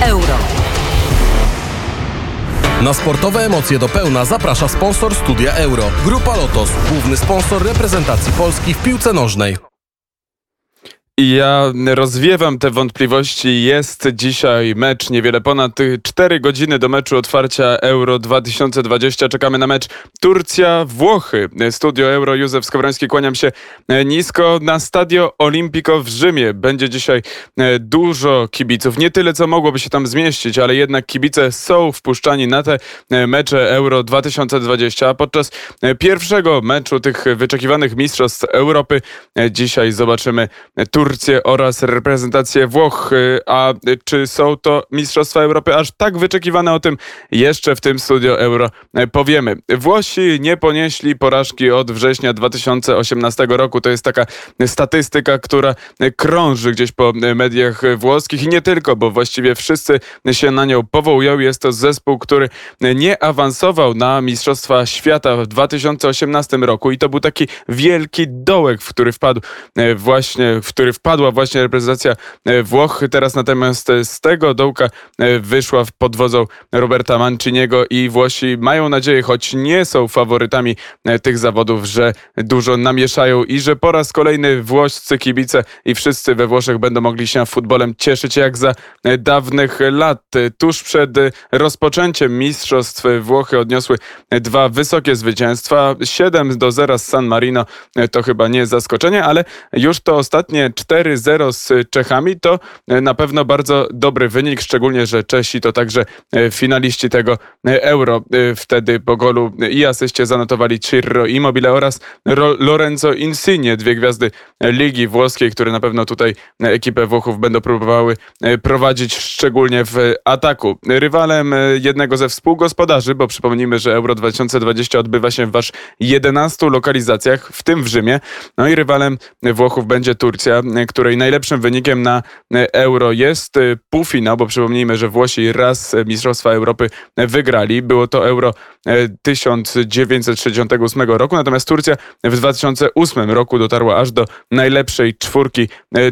euro. Na sportowe emocje do pełna zaprasza sponsor Studia Euro. Grupa Lotos, główny sponsor reprezentacji Polski w piłce nożnej. Ja rozwiewam te wątpliwości. Jest dzisiaj mecz, niewiele ponad 4 godziny do meczu otwarcia Euro 2020. Czekamy na mecz Turcja-Włochy. Studio Euro, Józef Skowroński, kłaniam się nisko. Na Stadio Olimpico w Rzymie będzie dzisiaj e, dużo kibiców. Nie tyle, co mogłoby się tam zmieścić, ale jednak kibice są wpuszczani na te e, mecze Euro 2020. A podczas e, pierwszego meczu tych wyczekiwanych Mistrzostw Europy dzisiaj zobaczymy Turcję Turcję oraz reprezentację Włoch. A czy są to Mistrzostwa Europy aż tak wyczekiwane? O tym jeszcze w tym studio Euro powiemy. Włosi nie ponieśli porażki od września 2018 roku. To jest taka statystyka, która krąży gdzieś po mediach włoskich i nie tylko, bo właściwie wszyscy się na nią powołują. Jest to zespół, który nie awansował na Mistrzostwa Świata w 2018 roku i to był taki wielki dołek, w który wpadł właśnie, w który wpadła właśnie reprezentacja e, Włoch. Teraz natomiast e, z tego dołka e, wyszła pod wodzą Roberta Manciniego i Włosi mają nadzieję, choć nie są faworytami tych zawodów, że dużo namieszają i że po raz kolejny włoscy kibice i wszyscy we Włoszech będą mogli się futbolem cieszyć jak za dawnych lat. Tuż przed rozpoczęciem mistrzostw Włochy odniosły dwa wysokie zwycięstwa. 7 do 0 z San Marino to chyba nie zaskoczenie, ale już to ostatnie 4-0 z Czechami to e, na pewno bardzo dobry wynik, szczególnie, że Czesi to także e, finaliści tego e, Euro. Wtedy po golu i asyście zanotowali Cirro Immobile oraz Lorenzo Insigne, dwie gwiazdy Ligi Włoskiej, które na pewno tutaj ekipę Włochów będą próbowały prowadzić, szczególnie w ataku. Rywalem jednego ze współgospodarzy, bo przypomnijmy, że Euro 2020 odbywa się w aż 11 lokalizacjach, w tym w Rzymie. No i rywalem Włochów będzie Turcja, której najlepszym wynikiem na Euro jest półfinał, bo przypomnijmy, że Włosi raz Mistrzostwa Europy wygrali. Było to Euro 1968 roku, natomiast Turcja w 2008 roku dotarła aż do najlepszej czwórki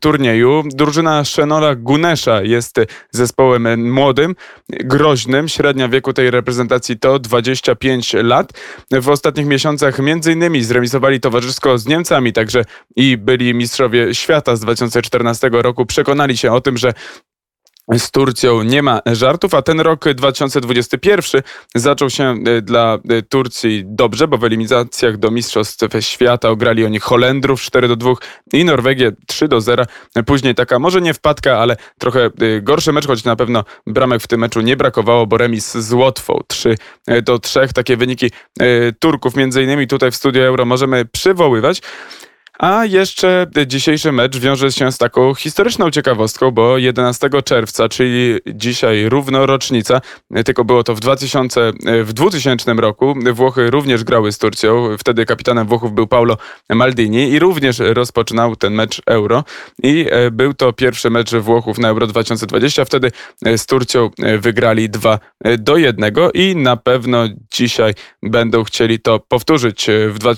turnieju. Drużyna Szenola Gunesza jest zespołem młodym, groźnym. Średnia wieku tej reprezentacji to 25 lat. W ostatnich miesiącach między innymi zremisowali towarzysko z Niemcami, także i byli mistrzowie świata świata z 2014 roku przekonali się o tym, że z Turcją nie ma żartów, a ten rok 2021 zaczął się e, dla e, Turcji dobrze, bo w eliminacjach do Mistrzostw Świata ograli oni Holendrów 4 do 2 i Norwegię 3 do 0. Później taka może nie wpadka, ale trochę e, gorszy mecz, choć na pewno bramek w tym meczu nie brakowało, bo remis z Łotwą 3 do 3. Takie wyniki Turków między innymi tutaj w studio Euro możemy przywoływać. A jeszcze dzisiejszy mecz wiąże się z taką historyczną ciekawostką, bo 11 czerwca, czyli dzisiaj równorocznica, tylko było to w, 2000, w 2000 roku, Włochy również grały z Turcją. Wtedy kapitanem Włochów był Paulo Maldini i również rozpoczynał ten mecz Euro. I e, był to pierwszy mecz Włochów na Euro 2020. Wtedy e, z Turcją e, wygrali 2 do 1 i na pewno dzisiaj będą chcieli to powtórzyć.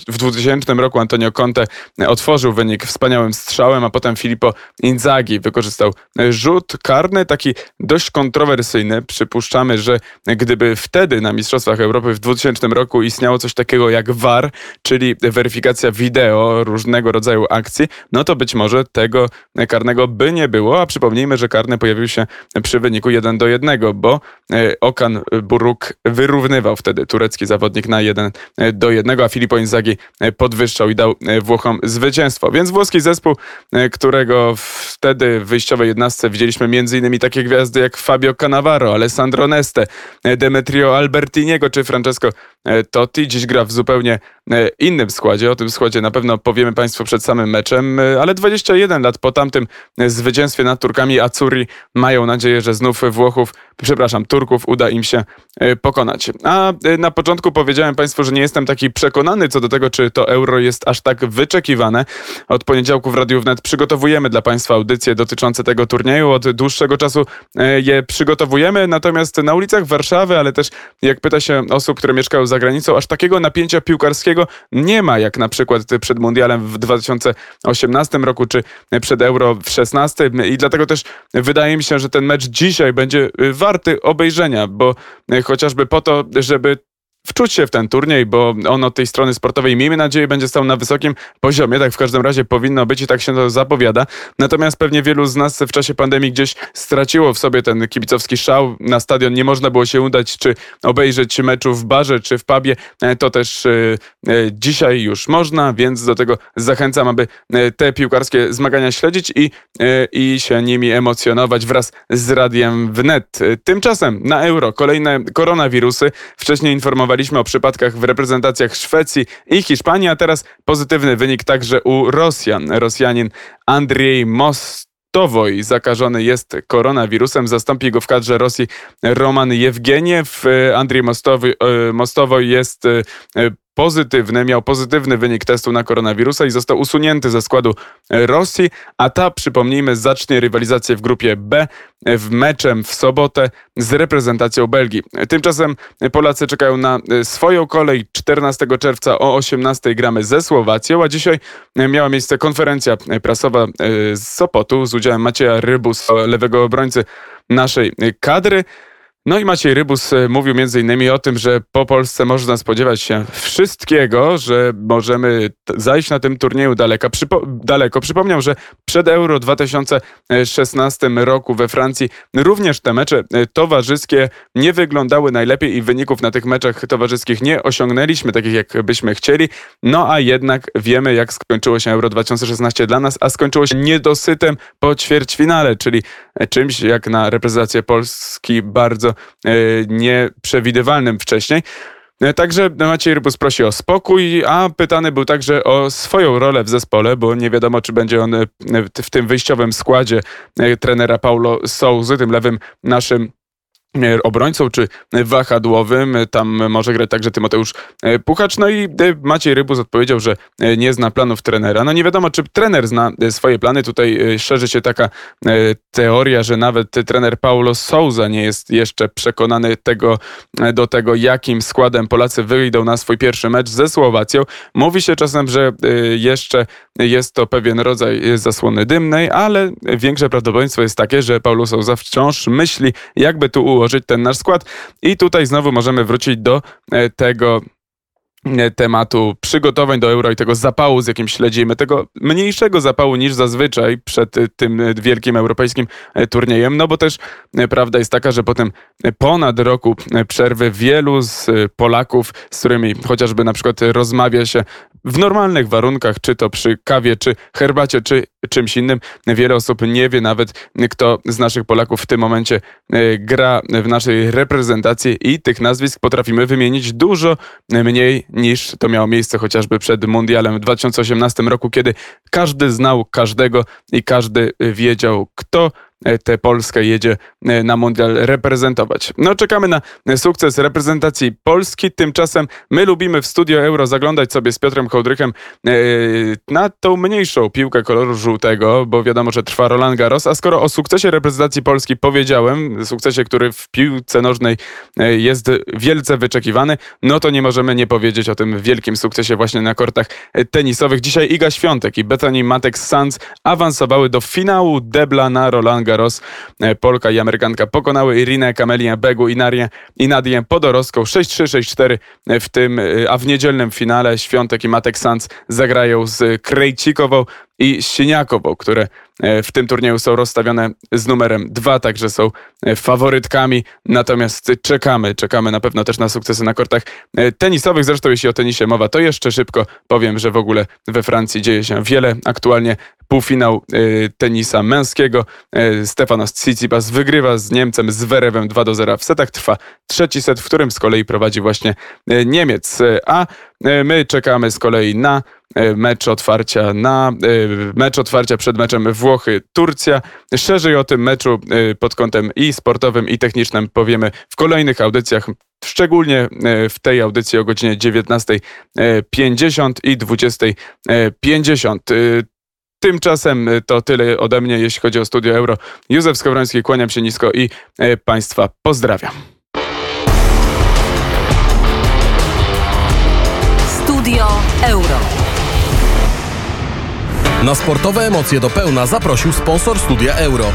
W 2000 roku Antonio Conte otworzył wynik wspaniałym strzałem, a potem Filippo Inzaghi wykorzystał rzut karny, taki dość kontrowersyjny. Przypuszczamy, że gdyby wtedy na Mistrzostwach Europy w 2000 roku istniało coś takiego jak VAR, czyli weryfikacja wideo różnego rodzaju akcji, no to być może tego karnego by nie było, a przypomnijmy, że karny pojawił się przy wyniku 1 do 1, bo e, Okan Buruk wyrównywał wtedy turecki zawodnik na 1 do 1, a Filippo Inzaghi podwyższał i dał Włochom zwycięstwo zwycięstwo. Więc włoski zespół, e, którego wtedy w wyjściowej jednostce widzieliśmy m.in. takie gwiazdy jak Fabio Cannavaro, Alessandro Neste, e, Demetrio Albertiniego czy Francesco e, Totti. Dziś gra w zupełnie innym składzie. O tym składzie na pewno powiemy Państwu przed samym meczem, ale 21 lat po tamtym zwycięstwie nad Turkami Acuri mają nadzieję, że znów Włochów, przepraszam, Turków uda im się pokonać. A na początku powiedziałem Państwu, że nie jestem taki przekonany co do tego, czy to euro jest aż tak wyczekiwane od poniedziałku w Radiu Wnet przygotowujemy dla Państwa audycje dotyczące tego turnieju. Od dłuższego czasu e, je przygotowujemy, natomiast na ulicach Warszawy, ale też jak pyta się osób, które mieszkają za granicą, aż takiego napięcia piłkarskiego nie ma, jak na przykład przed Mundialem w 2018 roku, czy przed Euro w 16 i dlatego też wydaje mi się, że ten mecz dzisiaj będzie warty obejrzenia, bo chociażby po to, żeby wczuć się w ten turniej, bo on od tej strony sportowej, miejmy nadzieję, będzie stał na wysokim poziomie. Tak w każdym razie powinno być i tak się to zapowiada. Natomiast pewnie wielu z nas w czasie pandemii gdzieś straciło w sobie ten kibicowski szał. Na stadion nie można było się udać, czy obejrzeć meczu w barze, czy w pubie. E, to też e, e, dzisiaj już można, więc do tego zachęcam, aby te piłkarskie zmagania śledzić i, i się nimi emocjonować wraz z Radiem Wnet. Tymczasem na euro kolejne koronawirusy. Wcześniej informowałem informowaliśmy o przypadkach w reprezentacjach Szwecji i Hiszpanii, a teraz pozytywny wynik także u Rosjan. Rosjanin Andrzej Most zakażony jest koronawirusem. Zastąpi go w kadrze Rosji Roman Jewgeniew. Andrzej Mostowoj, e, Mostowoj jest e, pozytywny, miał pozytywny wynik testu na koronawirusa i został usunięty ze składu Rosji, a ta, przypomnijmy, zacznie rywalizację w grupie B w meczem w sobotę z reprezentacją Belgii. Tymczasem Polacy czekają na swoją kolej 14 czerwca o 18 gramy ze Słowacją, a dzisiaj miała miejsce konferencja prasowa z Sopotu z udziałem Macieja Rybus, lewego obrońcy naszej kadry. No i Maciej Rybus e, mówił między innymi o tym, że po Polsce można spodziewać się wszystkiego, że możemy zajść na tym turnieju daleko. Przypo daleko. Przypomniał, że przed Euro 2016 roku we Francji również te mecze e, towarzyskie nie wyglądały najlepiej i wyników na tych meczach towarzyskich nie osiągnęliśmy takich, jak byśmy chcieli. No a jednak wiemy, jak skończyło się Euro 2016 dla nas, a skończyło się niedosytem po ćwierćfinale, czyli czymś jak na reprezentację Polski bardzo E, nieprzewidywalnym wcześniej. E, także Maciej Rybus prosi o spokój, a pytany był także o swoją rolę w zespole, bo nie wiadomo, czy będzie on e, w tym wyjściowym składzie trenera Paulo Souzy, tym lewym naszym obrońcą czy wahadłowym. Tam może grać także Tymoteusz e, Puchacz. No i e, Maciej Rybus odpowiedział, że e, nie zna planów trenera. No nie wiadomo, czy trener zna swoje plany. Tutaj szerzy się taka teoria, że nawet trener Paulo Souza nie jest jeszcze przekonany tego, do tego, jakim składem Polacy wyjdą na swój pierwszy mecz ze Słowacją. Mówi się czasem, że jeszcze jest to pewien rodzaj zasłony dymnej, ale większe prawdopodobieństwo jest takie, że Paulo Souza wciąż myśli, jakby tu ułożyć ułożyć ten nasz skład. I tutaj znowu możemy wrócić do e, tego tematu przygotowań do euro i tego zapału, z jakim śledzimy, tego mniejszego zapału niż zazwyczaj przed e, tym e, wielkim europejskim turniejem, no bo też prawda jest taka, że po tym ponad roku przerwy wielu z Polaków, z którymi chociażby na przykład rozmawia się w normalnych warunkach, czy to przy kawie, czy herbacie, czy czymś innym, wiele osób nie wie nawet, kto z naszych Polaków w tym momencie gra w naszej reprezentacji i tych nazwisk potrafimy wymienić dużo mniej niż to miało miejsce chociażby przed Mundialem w 2018 roku, kiedy każdy znał każdego i każdy wiedział, kto tę Polskę jedzie e, na mundial reprezentować. No czekamy na sukces reprezentacji Polski. Tymczasem my lubimy w studio Euro zaglądać sobie z Piotrem Hołdrychem e, na tą mniejszą piłkę koloru żółtego, bo wiadomo, że trwa Roland Garros, a skoro o sukcesie reprezentacji Polski powiedziałem, sukcesie, który w piłce nożnej jest wielce wyczekiwany, no to nie możemy nie powiedzieć o tym wielkim sukcesie właśnie na kortach tenisowych. Dzisiaj Iga Świątek i Bethany Matek Sanz awansowały do finału debla na Roland Garros Garros. E, Polka i Amerykanka pokonały Irinę Kamelię Begu i, Narię, i Nadię Podoroską 6-3, 6-4 e, w tym, e, a w niedzielnym finale Świątek i Matek Sanz zagrają z Krejcikową i Sieniakową, które e, w tym turnieju są rozstawione z numerem 2, także są faworytkami. Natomiast czekamy, czekamy na pewno też na sukcesy na kortach tenisowych. Zresztą jeśli o tenisie mowa, to jeszcze szybko powiem, że w ogóle we Francji dzieje się wiele. Aktualnie półfinał tenisa męskiego. Stefanos Tsitsipas wygrywa z Niemcem z Werewem 2 do 0 w setach. Trwa trzeci set, w którym z kolei prowadzi właśnie Niemiec. A my czekamy z kolei na mecz otwarcia na mecz otwarcia przed meczem Włochy-Turcja. Szerzej o tym meczu pod kątem i sportowym, i technicznym powiemy w kolejnych audycjach. Szczególnie w tej audycji o godzinie 19.50 i 20.50. Tymczasem to tyle ode mnie, jeśli chodzi o Studio Euro. Józef Skowroński, kłaniam się nisko i Państwa pozdrawiam. Studio euro. Na sportowe emocje do pełna zaprosił sponsor Studia Euro.